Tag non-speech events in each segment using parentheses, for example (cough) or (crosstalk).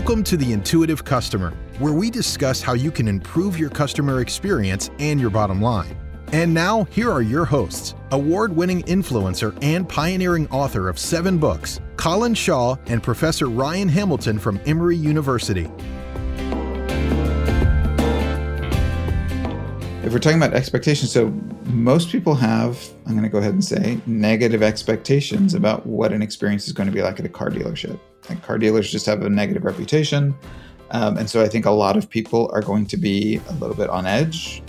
Welcome to the Intuitive Customer, where we discuss how you can improve your customer experience and your bottom line. And now, here are your hosts award winning influencer and pioneering author of seven books, Colin Shaw and Professor Ryan Hamilton from Emory University. If we're talking about expectations, so most people have, I'm going to go ahead and say, negative expectations about what an experience is going to be like at a car dealership. Like car dealers just have a negative reputation. Um, and so I think a lot of people are going to be a little bit on edge.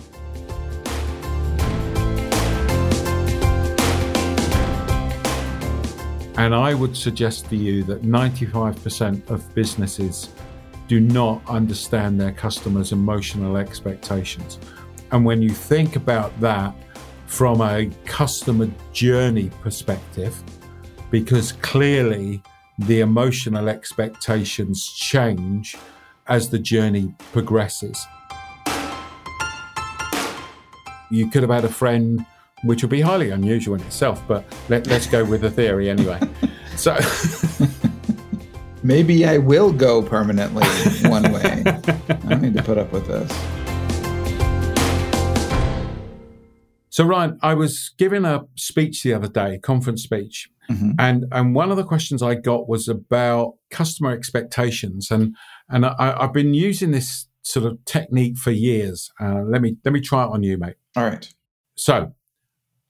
And I would suggest to you that 95% of businesses do not understand their customers' emotional expectations. And when you think about that from a customer journey perspective, because clearly the emotional expectations change as the journey progresses. You could have had a friend, which would be highly unusual in itself, but let, us go with the theory anyway. (laughs) So. Maybe I will go permanently one way. I need to put up with this. So, Ryan, I was giving a speech the other day, conference speech, mm-hmm. and and one of the questions I got was about customer expectations, and and I, have been using this sort of technique for years. Uh, let me let me try it on you, mate. All right. So,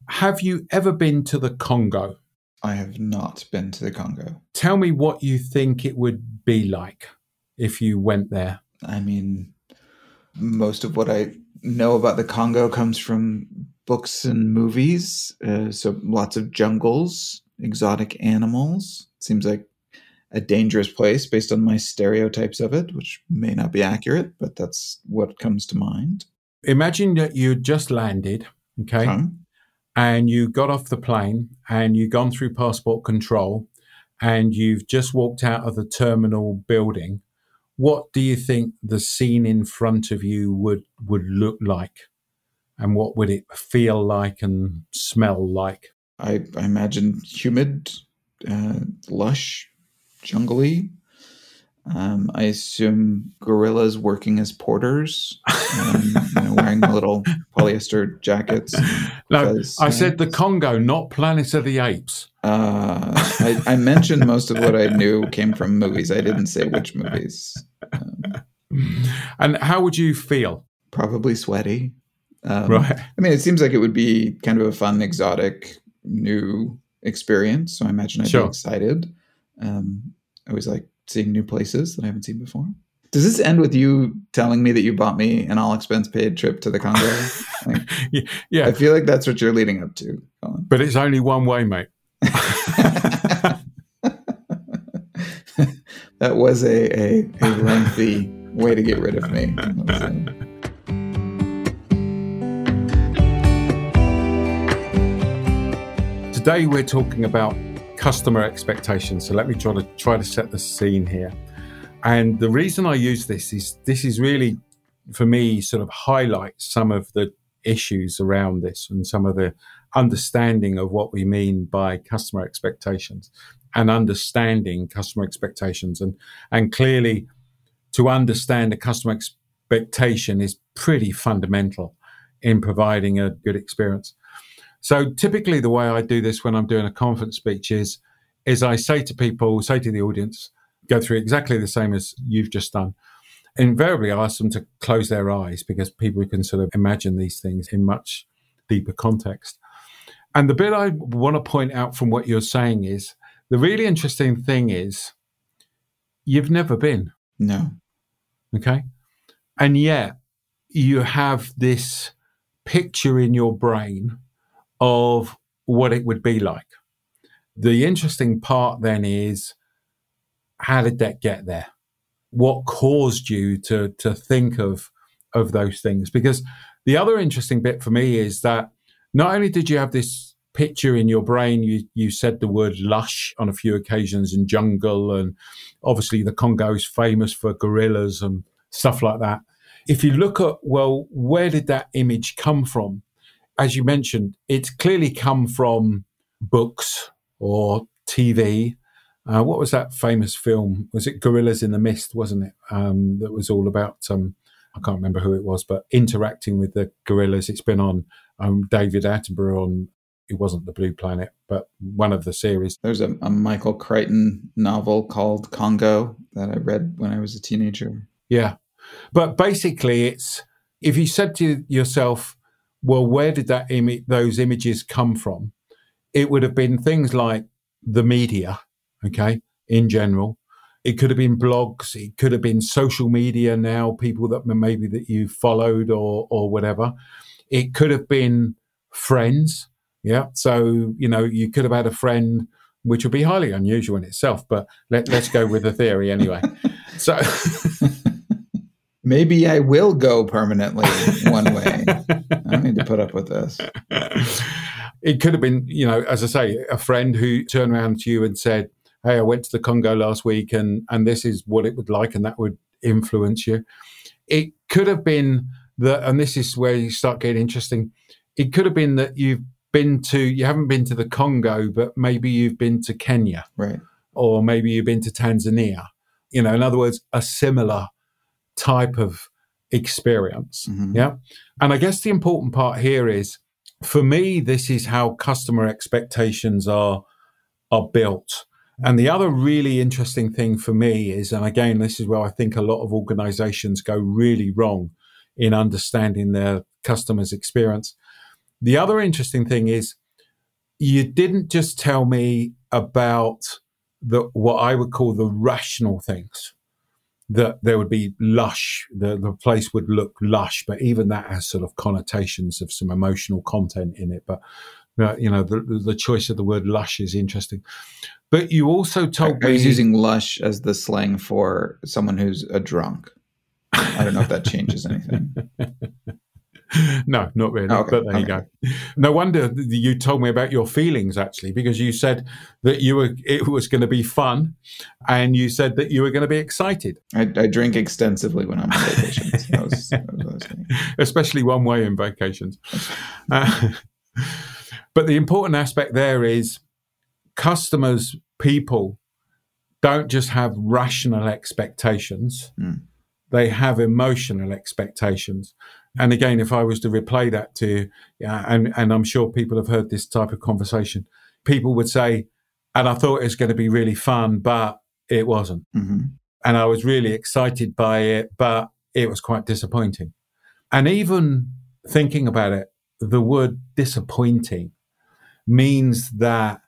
have you ever been to the Congo? I have not been to the Congo. Tell me what you think it would be like if you went there. I mean, most of what I know about the Congo comes from books and movies. Uh, so lots of jungles, exotic animals. Seems like a dangerous place based on my stereotypes of it, which may not be accurate, but that's what comes to mind. Imagine that you just landed, okay, and you got off the plane and you've gone through passport control and you've just walked out of the terminal building. What do you think the scene in front of you would, would look like? and what would it feel like and smell like? I, I imagine humid, uh, lush, jungly. Um, I assume gorillas working as porters, um, you know, wearing little (laughs) polyester jackets. No, I said the Congo, not Planet of the Apes. Uh, I, I, mentioned most of what I knew came from movies. I didn't say which movies. Um, and how would you feel? Probably sweaty. Um, right. I mean, it seems like it would be kind of a fun, exotic, new experience. So I imagine I'd sure. be excited. Um, I was like seeing new places that I haven't seen before. Does this end with you telling me that you bought me an all expense paid trip to the Congo? (laughs) like, yeah. I feel like that's what you're leading up to, Colin. But it's only one way, mate. (laughs) that was a, a, a lengthy way to get rid of me. Today we're talking about customer expectations. So let me try to try to set the scene here. And the reason I use this is this is really for me sort of highlights some of the issues around this and some of the understanding of what we mean by customer expectations and understanding customer expectations and and clearly to understand a customer expectation is pretty fundamental in providing a good experience. So typically the way I do this when I'm doing a conference speech is, is I say to people, say to the audience, go through exactly the same as you've just done. Invariably, I ask them to close their eyes because people can sort of imagine these things in much deeper context. And the bit I want to point out from what you're saying is the really interesting thing is you've never been. No. Okay. And yet you have this picture in your brain of what it would be like. The interesting part then is how did that get there? What caused you to to think of of those things? Because the other interesting bit for me is that not only did you have this picture in your brain, you you said the word lush on a few occasions and jungle, and obviously the Congo is famous for gorillas and stuff like that. If you look at well, where did that image come from? As you mentioned, it's clearly come from books or TV, Uh, what was that famous film? Was it Gorillas in the Mist? Wasn't it? Um, that was all about um, I can't remember who it was, but interacting with the gorillas. It's been on um, David Attenborough on. It wasn't the Blue Planet, but one of the series. There's a, a Michael Crichton novel called Congo that I read when I was a teenager. Yeah, but basically, it's if you said to yourself, "Well, where did that Im- those images come from?" It would have been things like the media, okay, in general, it could have been blogs. It could have been social media now, people that maybe that you followed or or whatever. It could have been friends. Yeah. So, you know, you could have had a friend, which would be highly unusual in itself, but let, let's go with the theory anyway. (laughs) So (laughs) maybe I will go permanently one way. I need to put up with this. (laughs) It could have been, you know, as I say, a friend who turned around to you and said, hey, I went to the Congo last week and, and this is what it would like, and that would influence you. It could have been that, and this is where you start getting interesting. It could have been that you've been to, you haven't been to the Congo, but maybe you've been to Kenya. Right. Or maybe you've been to Tanzania. You know, in other words, a similar type of experience. Mm-hmm. Yeah. And I guess the important part here is for me, this is how customer expectations are are built. And the other really interesting thing for me is, and again, this is where I think a lot of organizations go really wrong in understanding their customers' experience. The other interesting thing is, you didn't just tell me about the what I would call the rational things. That there would be lush, the, the place would look lush, but even that has sort of connotations of some emotional content in it. But uh, you know, the, the choice of the word lush is interesting. But you also told I, me. I was using lush as the slang for someone who's a drunk. I don't know if that changes anything. (laughs) (laughs) no, not really. Okay, but there okay. you go. No wonder you told me about your feelings actually, because you said that you were it was going to be fun, and you said that you were going to be excited. I, I drink extensively when I'm on vacations, that was, that was (laughs) especially one way in vacations. Uh, (laughs) but the important aspect there is customers, people don't just have rational expectations, mm. they have emotional expectations. And again, if I was to replay that to, yeah, and, and I'm sure people have heard this type of conversation, people would say, and I thought it was going to be really fun, but it wasn't. Mm-hmm. And I was really excited by it, but it was quite disappointing. And even thinking about it, the word disappointing means that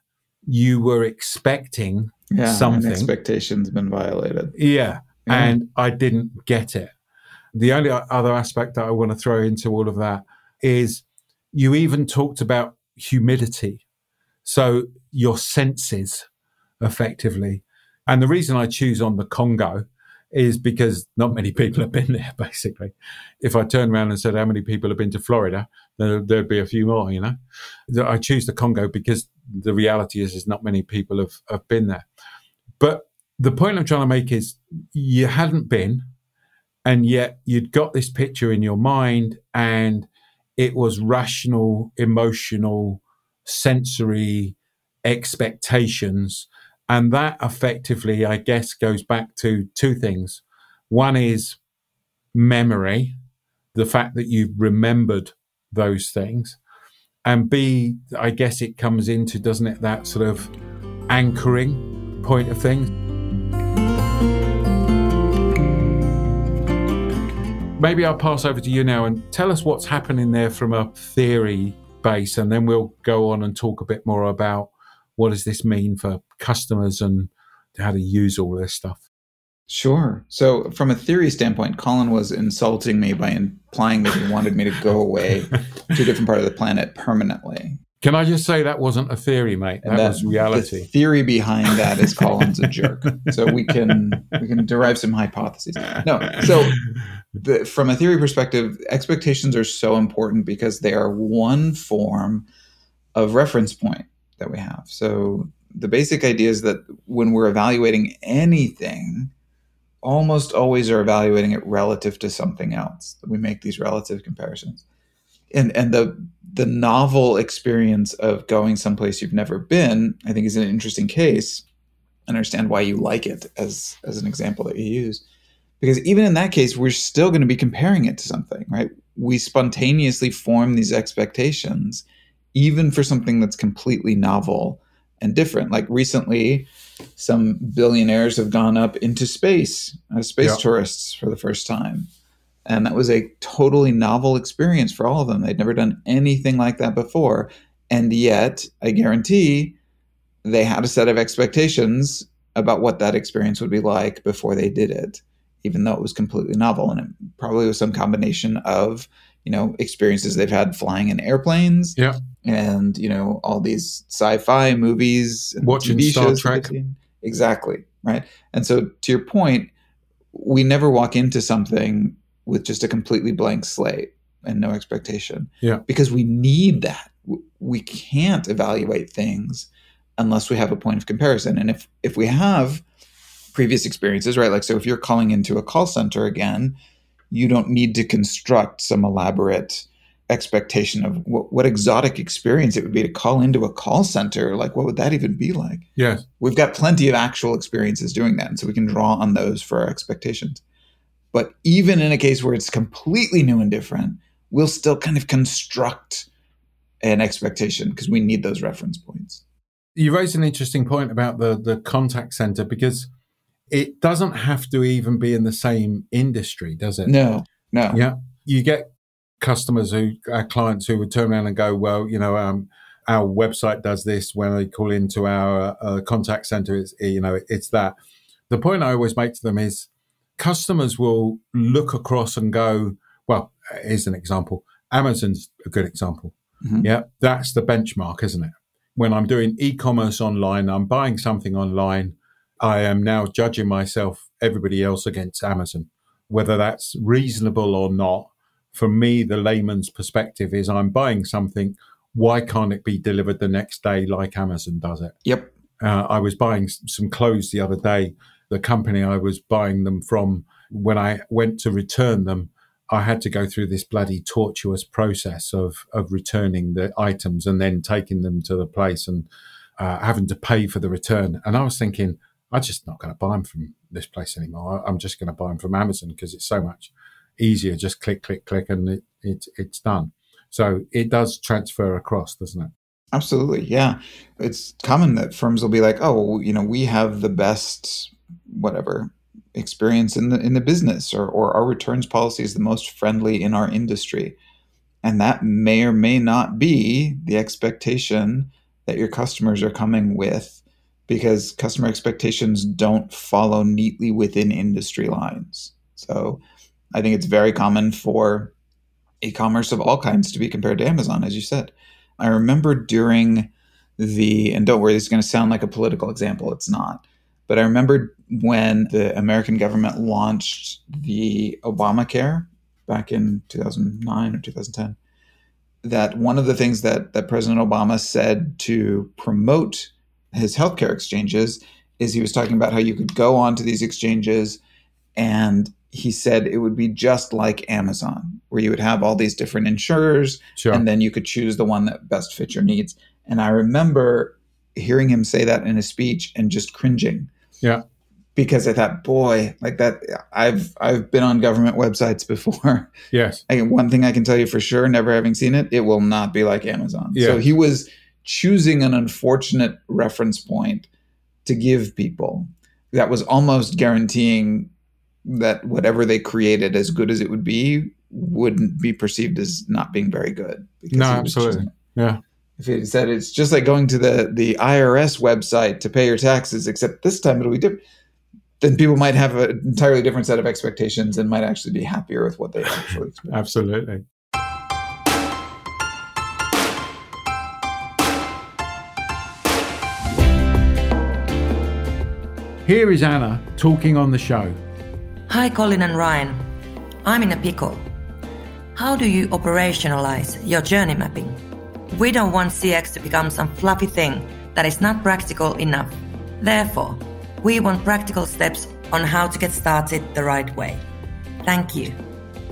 you were expecting yeah, something. expectations been violated. Yeah, yeah. And I didn't get it. The only other aspect that I want to throw into all of that is you even talked about humidity. So your senses effectively. And the reason I choose on the Congo is because not many people have been there, (laughs) basically. If I turned around and said how many people have been to Florida, there, would be a few more, you know. I choose the Congo because the reality is, is not many people have, have been there. But the point I'm trying to make is you hadn't been, and yet you'd got this picture in your mind, and it was rational, emotional, sensory expectations and that effectively, I guess, goes back to two things. One is memory, the fact that you've remembered those things. And B, I guess it comes into, doesn't it, that sort of anchoring point of things. Maybe I'll pass over to you now and tell us what's happening there from a theory base, and then we'll go on and talk a bit more about what does this mean for customers and how to use all this stuff? Sure. So, from a theory standpoint, Colin was insulting me by implying that he wanted me to go away to a different part of the planet permanently. Can I just say that wasn't a theory, mate? That, that, was reality. The theory behind that is Colin's a jerk. So we can we can derive some hypotheses. No. So the, from a theory perspective, expectations are so important because they are one form of reference point that we have. So the basic idea is that when we're evaluating anything, almost always are evaluating it relative to something else. We make these relative comparisons. And and the the novel experience of going someplace you've never been, I think is an interesting case understand why you like it as as an example that you use. Because even in that case, we're still going to be comparing it to something, right? We spontaneously form these expectations, even for something that's completely novel and different. Like recently, some billionaires have gone up into space as space Yeah. tourists for the first time. And that was a totally novel experience for all of them. They'd never done anything like that before. And yet, I guarantee they had a set of expectations about what that experience would be like before they did it, even though it was completely novel. And it probably was some combination of, you know, experiences they've had flying in airplanes Yeah. and, you know, all these sci fi movies and Watching TV Star Trek. Exactly. Right. And so, to your point, we never walk into something with just a completely blank slate and no expectation. Yeah. Because we need that. We can't evaluate things unless we have a point of comparison. And if if we have previous experiences, right? Like so if you're calling into a call center again, you don't need to construct some elaborate expectation of what, what exotic experience it would be to call into a call center. Like what would that even be like? Yes. we've got plenty of actual experiences doing that and so we can draw on those for our expectations but even in a case where it's completely new and different we'll still kind of construct an expectation because we need those reference points You raised an interesting point about the the contact center because it doesn't have to even be in the same industry, does it? no no Yeah. You get customers who, our clients who would turn around and go, well, you know, um, our website does this when they call into our uh, contact center. It's, you know, it's that. The point I always make to them is customers will look across and go, well, here's an example. Amazon's a good example. Mhm. Yeah. That's the benchmark, isn't it? When I'm doing e-commerce online, I'm buying something online. I am now judging myself, everybody else against Amazon whether that's reasonable or not. For me, the layman's perspective is I'm buying something. Why can't it be delivered the next day like Amazon does it? yep Uh, I was buying some clothes the other day. The company I was buying them from, when I went to return them, I had to go through this bloody tortuous process of of returning the items and then taking them to the place and uh, having to pay for the return. And I was thinking, I'm just not going to buy them from this place anymore. I'm just going to buy them from Amazon because it's so much easier. Just click, click, click, and it, it it's done. So it does transfer across, doesn't it? Absolutely yeah. It's common that firms will be like oh you know we have the best whatever experience in the in the business or, or our returns policy is the most friendly in our industry. And that may or may not be the expectation that your customers are coming with because customer expectations don't follow neatly within industry lines. So i think it's very common for e-commerce of all kinds to be compared to amazon as you said i remember during the and don't worry this is going to sound like a political example it's not but I remember when the American government launched the Obamacare back in 2009 or 2010, that one of the things that, that President Obama said to promote his healthcare exchanges is he was talking about how you could go onto these exchanges and he said it would be just like Amazon, where you would have all these different insurers Sure. and then you could choose the one that best fits your needs. And I remember hearing him say that in a speech and just cringing. Yeah. Because I thought, boy, like that I've I've been on government websites (laughs) before. yes. I, one thing I can tell you for sure, never having seen it, it will not be like Amazon. Yeah. So he was choosing an unfortunate reference point to give people that was almost guaranteeing that whatever they created, as good as it would be, wouldn't be perceived as not being very good. because No, absolutely. Yeah. If it said it's just like going to the the IRS website to pay your taxes, except this time it'll be different, then people might have an entirely different set of expectations and might actually be happier with what they (laughs) actually experience. Absolutely. Here is Anna talking on the show. Hi, Colin and Ryan. I'm in a pickle. How do you operationalize your journey mapping? We don't want CX to become some fluffy thing that is not practical enough. Therefore, we want practical steps on how to get started the right way. Thank you.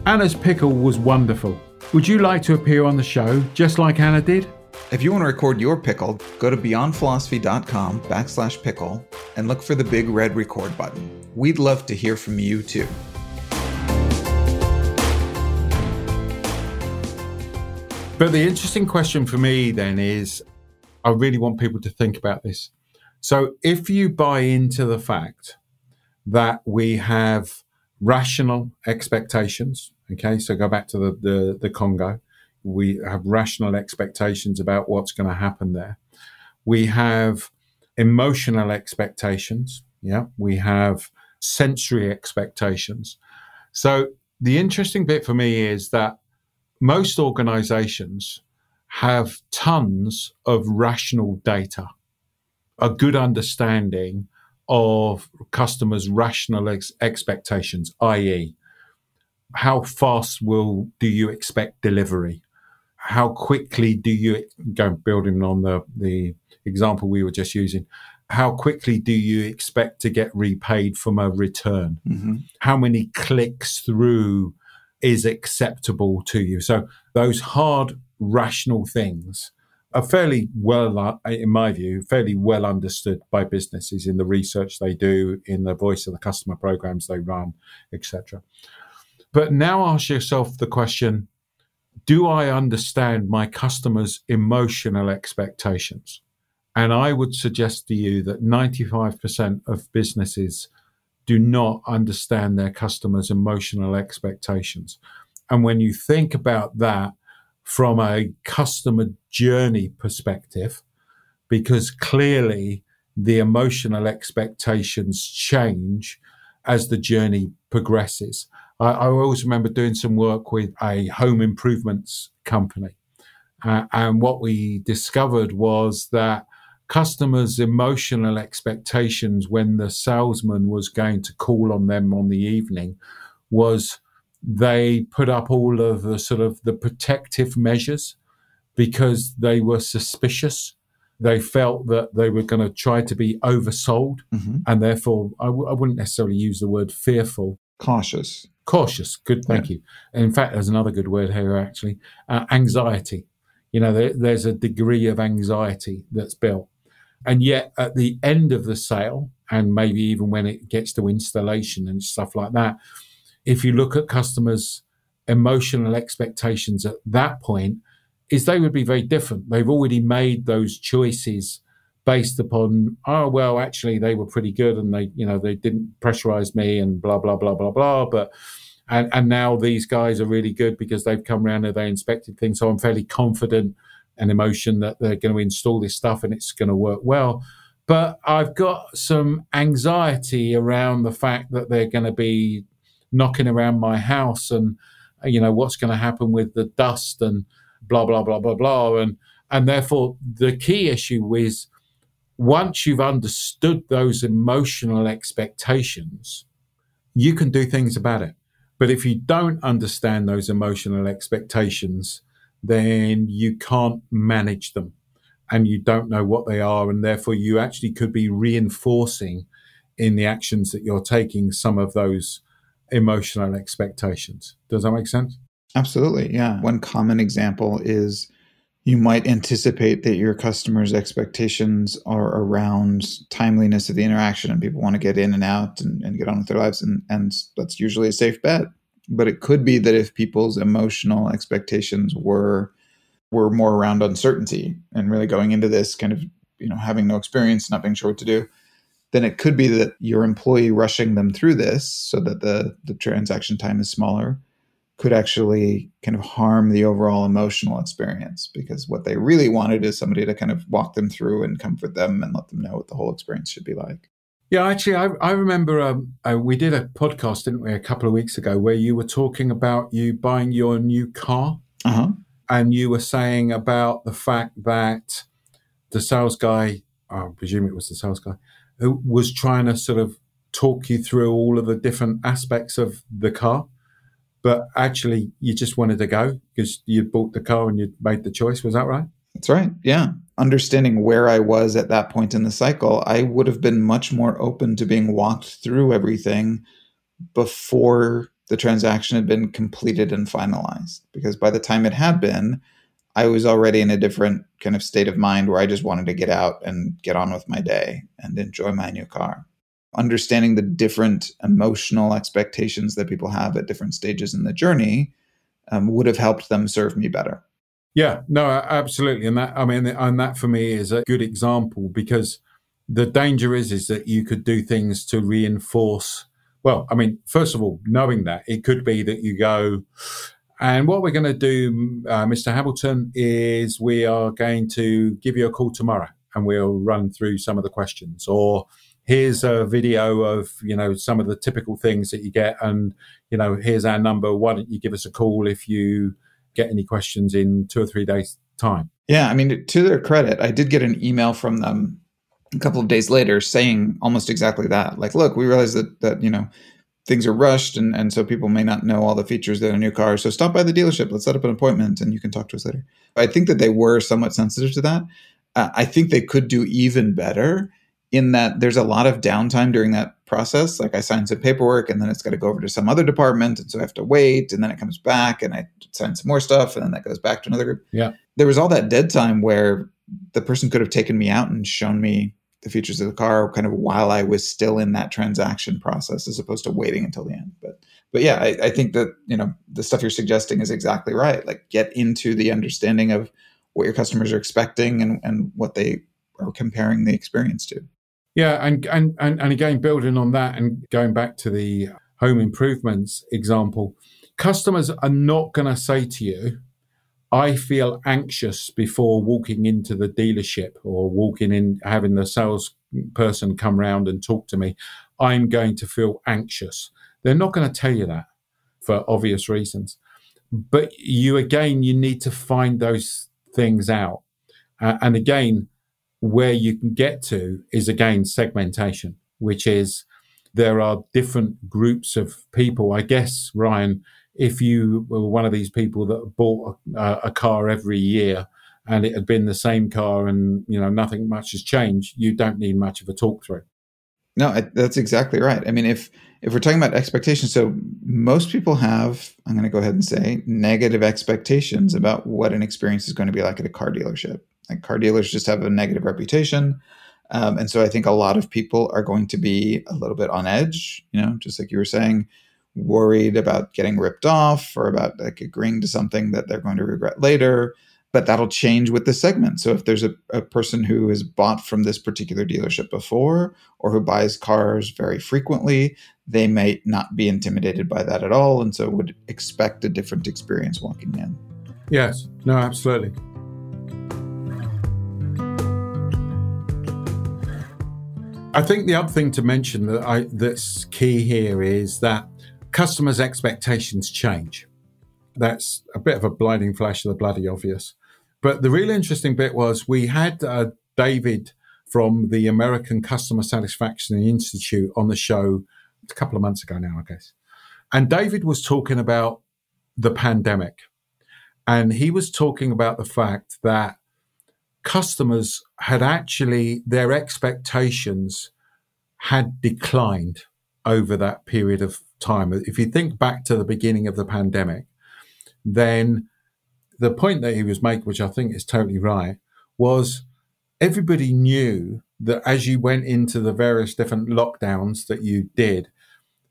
Anna's pickle was wonderful. Would you like to appear on the show just like Anna did? If you want to record your pickle, go to beyondphilosophy.com backslash pickle and look for the big red record button. We'd love to hear from you too. But the interesting question for me then is I really want people to think about this. So if you buy into the fact that we have rational expectations, okay, so go back to the, the, the Congo, we have rational expectations about what's going to happen there. We have emotional expectations, yeah, we have sensory expectations. So the interesting bit for me is that most organizations have tons of rational data, a good understanding of customers' rational ex- expectations, i.e., how fast will do you expect delivery? How quickly do you go building on the the example we were just using? How quickly do you expect to get repaid from a return? Mm-hmm. How many clicks through is acceptable to you. So those hard, rational things are fairly well, uh, in my view, fairly well understood by businesses in the research they do, in the voice of the customer programs they run, etc. But now ask yourself the question: Do I understand my customers' emotional expectations? And I would suggest to you that 95% of businesses do not understand their customers' emotional expectations. And when you think about that from a customer journey perspective, because clearly the emotional expectations change as the journey progresses. I, I always remember doing some work with a home improvements company. Uh, and what we discovered was that customers' emotional expectations when the salesman was going to call on them on the evening was they put up all of the sort of the protective measures because they were suspicious. They felt that they were going to try to be oversold, Mm-hmm. and therefore, I w- I wouldn't necessarily use the word fearful. Cautious. Cautious, good, thank you. In fact, there's another good word here actually uh, anxiety. You know, there, there's a degree of anxiety that's built. And yet, at the end of the sale, and maybe even when it gets to installation and stuff like that, if you look at customers' emotional expectations at that point, is they would be very different. They've already made those choices based upon, oh well, actually they were pretty good and they, you know, they didn't pressurize me and blah blah blah blah blah. But and and now these guys are really good because they've come around and they inspected things. So I'm fairly confident and emotion that they're going to install this stuff and it's going to work well. But I've got some anxiety around the fact that they're going to be knocking around my house and you know what's going to happen with the dust and blah blah blah blah blah and and therefore the key issue is once you've understood those emotional expectations you can do things about it but if you don't understand those emotional expectations then you can't manage them and you don't know what they are and therefore you actually could be reinforcing in the actions that you're taking some of those emotional expectations. Does that make sense? Absolutely. Yeah. One common example is you might anticipate that your customers' expectations are around timeliness of the interaction and people want to get in and out and, and get on with their lives. And, and that's usually a safe bet. But it could be that if people's emotional expectations were were more around uncertainty and really going into this kind of, you know, having no experience, not being sure what to do, then it could be that your employee rushing them through this so that the, the transaction time is smaller could actually kind of harm the overall emotional experience because what they really wanted is somebody to kind of walk them through and comfort them and let them know what the whole experience should be like. Yeah, actually, I, I remember um, uh, we did a podcast, didn't we, a couple of weeks ago, where you were talking about you buying your new car, Uh huh. and you were saying about the fact that the sales guy, I presume it was the sales guy, who was trying to sort of talk you through all of the different aspects of the car, but actually you just wanted to go because you bought the car and you made the choice. Was that right? That's right. Yeah. Understanding where I was at that point in the cycle, I would have been much more open to being walked through everything before the transaction had been completed and finalized. Because by the time it had been, I was already in a different kind of state of mind where I just wanted to get out and get on with my day and enjoy my new car. Understanding the different emotional expectations that people have at different stages in the journey um, would have helped them serve me better. Yeah, no, absolutely, and that I mean, and that for me is a good example because the danger is is that you could do things to reinforce. Well, I mean, first of all, knowing that it could be that you go, and what we're going to do, uh, Mr. Hamilton, is we are going to give you a call tomorrow and we'll run through some of the questions. Or here's a video of, you know, some of the typical things that you get. And, you know, here's our number. Why don't you give us a call if you get any questions in two or three days' time? Yeah. I mean, to their credit, I did get an email from them a couple of days later saying almost exactly that. Like, look, we realize that, that, you know, things are rushed and, and so people may not know all the features that a new car so stop by the dealership let's set up an appointment and you can talk to us later i think that they were somewhat sensitive to that uh, i think they could do even better in that there's a lot of downtime during that process like i sign some paperwork and then it's got to go over to some other department and so i have to wait and then it comes back and i sign some more stuff and then that goes back to another group yeah there was all that dead time where the person could have taken me out and shown me the features of the car kind of while I was still in that transaction process as opposed to waiting until the end. But but yeah, I, I, think that you know the stuff you're suggesting is exactly right. Like get into the understanding of what your customers are expecting and, and what they are comparing the experience to. Yeah, and, and and and again, building on that and going back to the home improvements example, customers are not going to say to you, I feel anxious before walking into the dealership or walking in, having the salesperson come around and talk to me. I'm going to feel anxious. They're not going to tell you that for obvious reasons. But you, again, you need to find those things out. Uh, and again, where you can get to is again segmentation, which is there are different groups of people. I guess, Ryan, if you were one of these people that bought a, a, car every year and it had been the same car and you know nothing much has changed, you don't need much of a talk through. No, I, that's exactly right. I mean, if if we're talking about expectations, so most people have, I'm going to go ahead and say, negative expectations about what an experience is going to be like at a car dealership. Like car dealers just have a negative reputation. Um, and so I think a lot of people are going to be a little bit on edge, you know, just like you were saying, worried about getting ripped off or about like agreeing to something that they're going to regret later but that'll change with the segment so if there's a, a person who has bought from this particular dealership before or who buys cars very frequently they may not be intimidated by that at all and so would expect a different experience walking in yes no absolutely I think the other thing to mention that I, that's key here is that customers' expectations change. That's a bit of a blinding flash of the bloody obvious. But the really interesting bit was we had uh, David from the American Customer Satisfaction Institute on the show a couple of months ago now, I guess. And David was talking about the pandemic. And he was talking about the fact that customers had actually, their expectations had declined over that period of time. If you think back to the beginning of the pandemic, then the point that he was making, which I think is totally right, was everybody knew that as you went into the various different lockdowns that you did,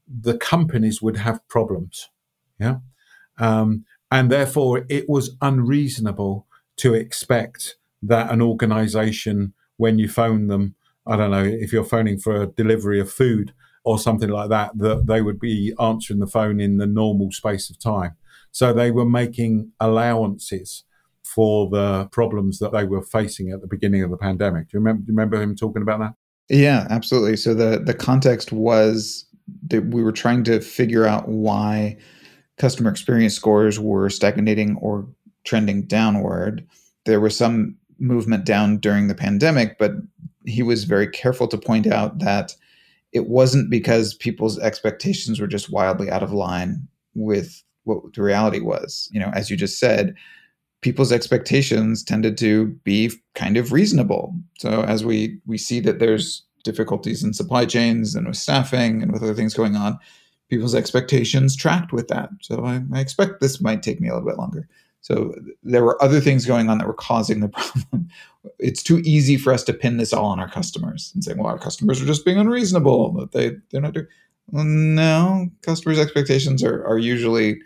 the companies would have problems. Yeah. Um, and therefore, it was unreasonable to expect that an organization, when you phone them, I don't know, if you're phoning for a delivery of food, or something like that, that they would be answering the phone in the normal space of time. So they were making allowances for the problems that they were facing at the beginning of the pandemic. Do you remember, do you remember him talking about that? Yeah, absolutely. So the the context was that we were trying to figure out why customer experience scores were stagnating or trending downward. There was some movement down during the pandemic, but he was very careful to point out that it wasn't because people's expectations were just wildly out of line with what the reality was. You know, as you just said, people's expectations tended to be kind of reasonable. So as we we see that there's difficulties in supply chains and with staffing and with other things going on, people's expectations tracked with that. So I, I expect this might take me a little bit longer. So there were other things going on that were causing the (laughs) problem. It's too easy for us to pin this all on our customers and say, well, our customers are just being unreasonable, that they, they're not doing. No, customers' expectations are, are usually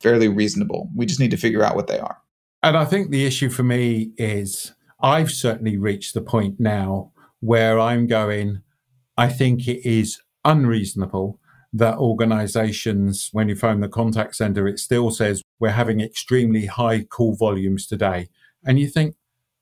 fairly reasonable. We just need to figure out what they are. And I think the issue for me is I've certainly reached the point now where I'm going, I think it is unreasonable that organizations, when you phone the contact center, it still says we're having extremely high call volumes today. And you think,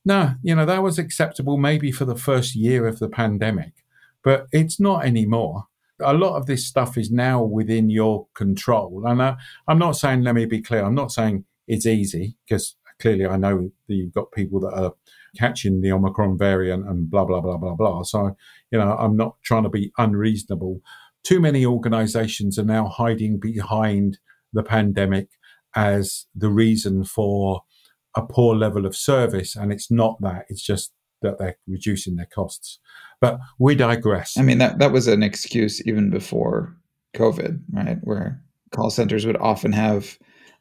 no, you know, that was acceptable maybe for the first year of the pandemic, but it's not anymore. A lot of this stuff is now within your control. And I, I'm not saying, let me be clear, I'm not saying it's easy because clearly I know that you've got people that are catching the Omicron variant and blah, blah, blah, blah, blah. So, you know, I'm not trying to be unreasonable. Too many organizations are now hiding behind the pandemic as the reason for a poor level of service. And it's not that, it's just that they're reducing their costs. But we digress. I mean, that, that was an excuse even before COVID, right? Where call centers would often have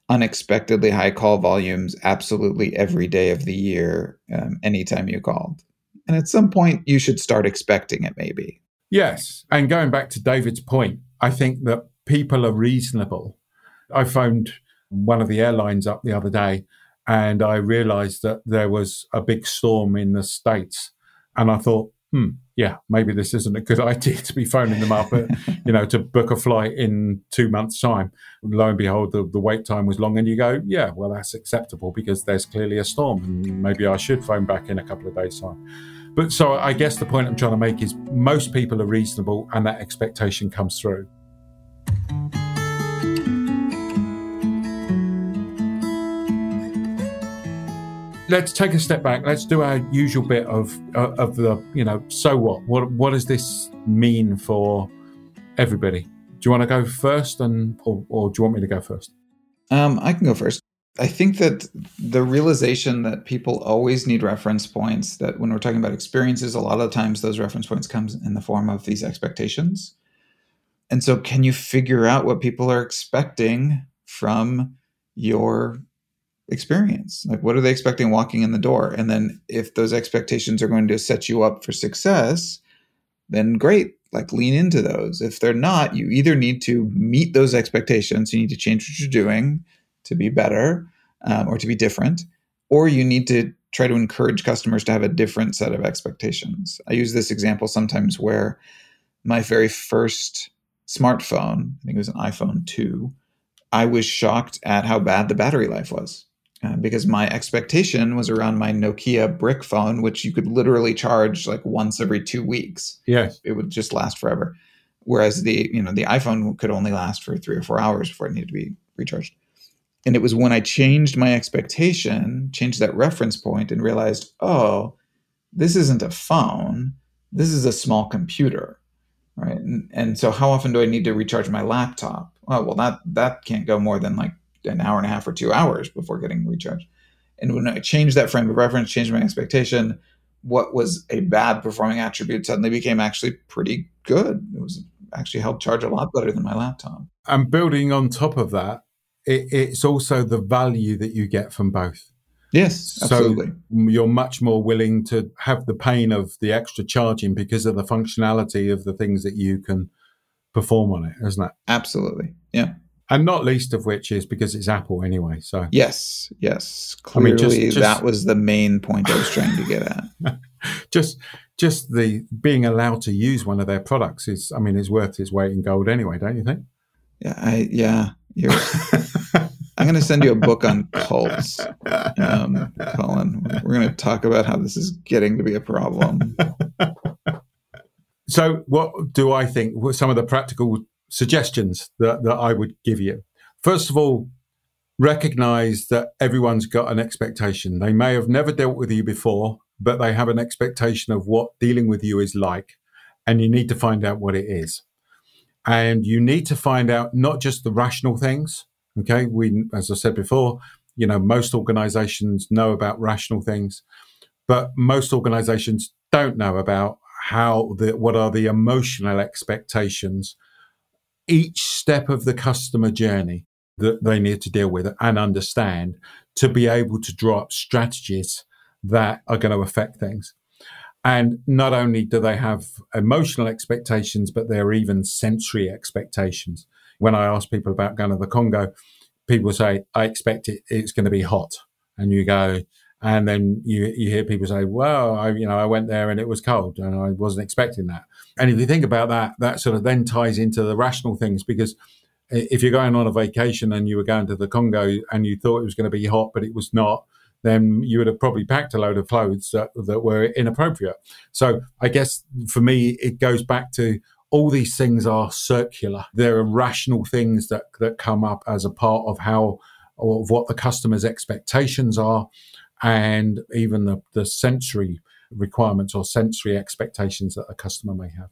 unexpectedly high call volumes absolutely every day of the year, um, anytime you called. And at some point, you should start expecting it, maybe. Yes. And going back to David's point, I think that people are reasonable. I phoned one of the airlines up the other day and I realized that there was a big storm in the States. And I thought, hmm, yeah, maybe this isn't a good (laughs) idea to be phoning them up, uh, you know, to book a flight in two months' time. Lo and behold, the, the wait time was long, and you go, yeah, well, that's acceptable because there's clearly a storm, and maybe I should phone back in a couple of days' time. But so I guess the point I'm trying to make is most people are reasonable, and that expectation comes through. Let's take a step back. Let's do our usual bit of uh, of the you know. So what? What what does this mean for everybody? Do you want to go first, and or, or do you want me to go first? Um, I can go first. I think that the realization that people always need reference points. That when we're talking about experiences, a lot of times those reference points comes in the form of these expectations. And so, can you figure out what people are expecting from your experience. Like what are they expecting walking in the door? And then if those expectations are going to set you up for success then great like lean into those. If they're not you either need to meet those expectations you need to change what you're doing to be better um, or to be different or you need to try to encourage customers to have a different set of expectations. I use this example sometimes where my very first smartphone i think it was an iphone 2 I was shocked at how bad the battery life was. Uh, because my expectation was around my Nokia brick phone, which you could literally charge like once every two weeks. Yes, it would just last forever. Whereas the you know the iPhone could only last for three or four hours before it needed to be recharged. And it was when I changed my expectation, changed that reference point, and realized, oh, this isn't a phone. This is a small computer, right? And, and so, how often do I need to recharge my laptop? Oh, well, that that can't go more than like an hour and a half or two hours before getting recharged. And when I changed that frame of reference, changed my expectation, what was a bad performing attribute suddenly became actually pretty good. It was actually held charge a lot better than my laptop. And building on top of that, it, it's also the value that you get from both. Yes, absolutely. So you're much more willing to have the pain of the extra charging because of the functionality of the things that you can perform on it, isn't it? Absolutely. Yeah and not least of which is because it's Apple anyway. So yes, yes, clearly I mean, just, just, that was the main point I was trying to get at. (laughs) just, just the being allowed to use one of their products is, I mean, is worth its weight in gold anyway, don't you think? Yeah, I yeah. (laughs) I'm going to send you a book on cults, um, Colin. We're going to talk about how this is getting to be a problem. (laughs) So, what do I think? Some of the practical suggestions that, that I would give you. First of all, recognize that everyone's got an expectation. They may have never dealt with you before, but they have an expectation of what dealing with you is like. And you need to find out what it is. And you need to find out not just the rational things. Okay. We, as I said before, you know, most organizations know about rational things, but most organizations don't know about how the, what are the emotional expectations each step of the customer journey. that they need to deal with and understand to be able to draw up strategies that are going to affect things. And not only do they have emotional expectations, but there are even sensory expectations. When I ask people about going to the Congo, people say, I expect it, it's going to be hot. And you go, and then you, you hear people say, well, I, you know, I went there and it was cold and I wasn't expecting that. And if you think about that, that sort of then ties into the rational things because if you're going on a vacation and you were going to the Congo and you thought it was going to be hot, but it was not, then you would have probably packed a load of clothes that, that were inappropriate. So I guess for me, it goes back to all these things are circular. There are rational things that, that come up as a part of how, of what the customer's expectations are, and even the, the sensory requirements or sensory expectations that a customer may have.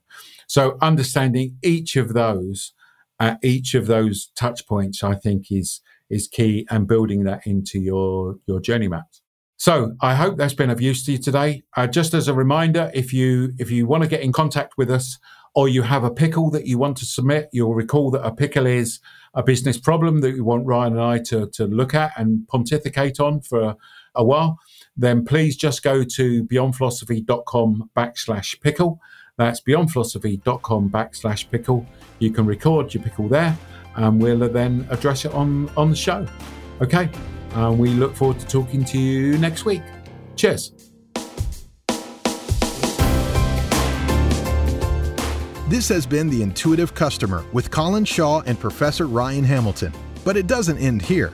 So understanding each of those at each of those touch points, I think is is key and building that into your, your journey maps. So I hope that's been of use to you today. Uh, just as a reminder, if you if you want to get in contact with us or you have a pickle that you want to submit, you'll recall that a pickle is a business problem that you want Ryan and I to, to look at and pontificate on for a, a while, then please just go to beyondphilosophy.com backslash pickle. That's beyondphilosophy.com backslash pickle. You can record your pickle there and we'll then address it on, on the show. Okay. And we look forward to talking to you next week. Cheers. This has been The Intuitive Customer with Colin Shaw and Professor Ryan Hamilton. But it doesn't end here.